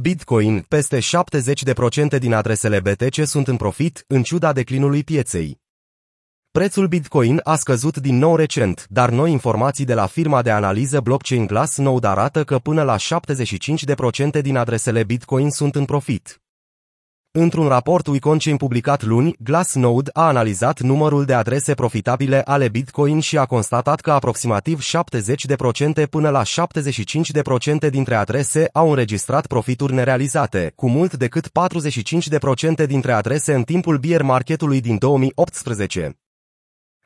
Bitcoin, peste 70% din adresele BTC sunt în profit, în ciuda declinului pieței. Prețul Bitcoin a scăzut din nou recent, dar noi informații de la firma de analiză blockchain Glassnode arată că până la 75% din adresele Bitcoin sunt în profit. Într-un raport WeConchain publicat luni, Glassnode a analizat numărul de adrese profitabile ale Bitcoin și a constatat că aproximativ 70% până la 75% dintre adrese au înregistrat profituri nerealizate, cu mult decât 45% dintre adrese în timpul bear marketului din 2018.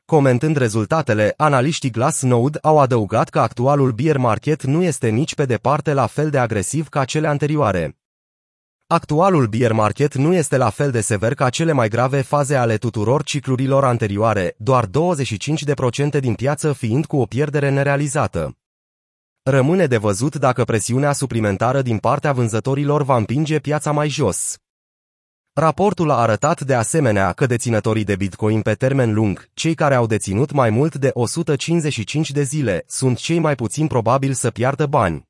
Comentând rezultatele, analiștii Glassnode au adăugat că actualul bear market nu este nici pe departe la fel de agresiv ca cele anterioare. Actualul bear market nu este la fel de sever ca cele mai grave faze ale tuturor ciclurilor anterioare, doar 25% din piață fiind cu o pierdere nerealizată. Rămâne de văzut dacă presiunea suplimentară din partea vânzătorilor va împinge piața mai jos. Raportul a arătat de asemenea că deținătorii de Bitcoin pe termen lung, cei care au deținut mai mult de 155 de zile, sunt cei mai puțin probabili să piardă bani.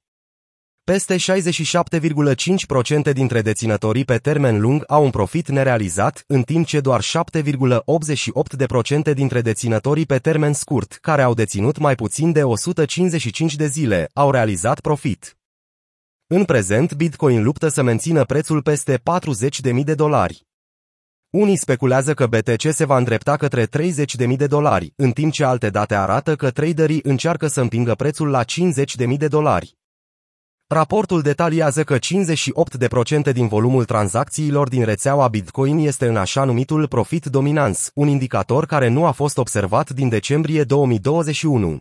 Peste 67,5% dintre deținătorii pe termen lung au un profit nerealizat, în timp ce doar 7,88% dintre deținătorii pe termen scurt, care au deținut mai puțin de 155 de zile, au realizat profit. În prezent, Bitcoin luptă să mențină prețul peste 40.000 de dolari. Unii speculează că BTC se va îndrepta către 30.000 de dolari, în timp ce alte date arată că traderii încearcă să împingă prețul la 50.000 de dolari. Raportul detaliază că 58% din volumul tranzacțiilor din rețeaua Bitcoin este în așa numitul profit dominans, un indicator care nu a fost observat din decembrie 2021.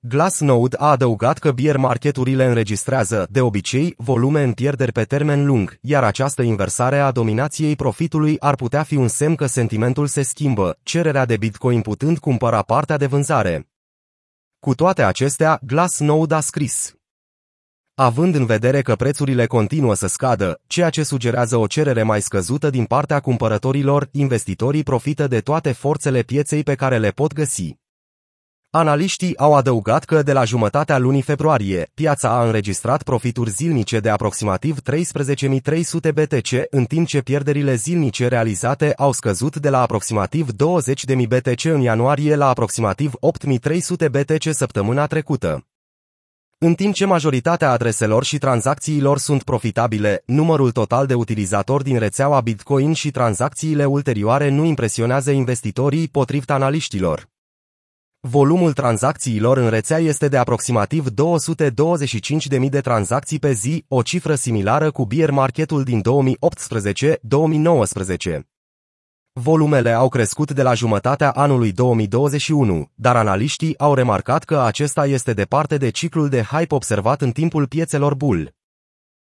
Glassnode a adăugat că bear marketurile înregistrează, de obicei, volume în pierderi pe termen lung, iar această inversare a dominației profitului ar putea fi un semn că sentimentul se schimbă, cererea de Bitcoin putând cumpăra partea de vânzare. Cu toate acestea, Glassnode a scris având în vedere că prețurile continuă să scadă, ceea ce sugerează o cerere mai scăzută din partea cumpărătorilor, investitorii profită de toate forțele pieței pe care le pot găsi. Analiștii au adăugat că de la jumătatea lunii februarie, piața a înregistrat profituri zilnice de aproximativ 13.300 BTC, în timp ce pierderile zilnice realizate au scăzut de la aproximativ 20.000 BTC în ianuarie la aproximativ 8.300 BTC săptămâna trecută. În timp ce majoritatea adreselor și tranzacțiilor sunt profitabile, numărul total de utilizatori din rețeaua Bitcoin și tranzacțiile ulterioare nu impresionează investitorii potrivit analiștilor. Volumul tranzacțiilor în rețea este de aproximativ 225.000 de tranzacții pe zi, o cifră similară cu bear marketul din 2018-2019. Volumele au crescut de la jumătatea anului 2021, dar analiștii au remarcat că acesta este departe de ciclul de hype observat în timpul piețelor bull.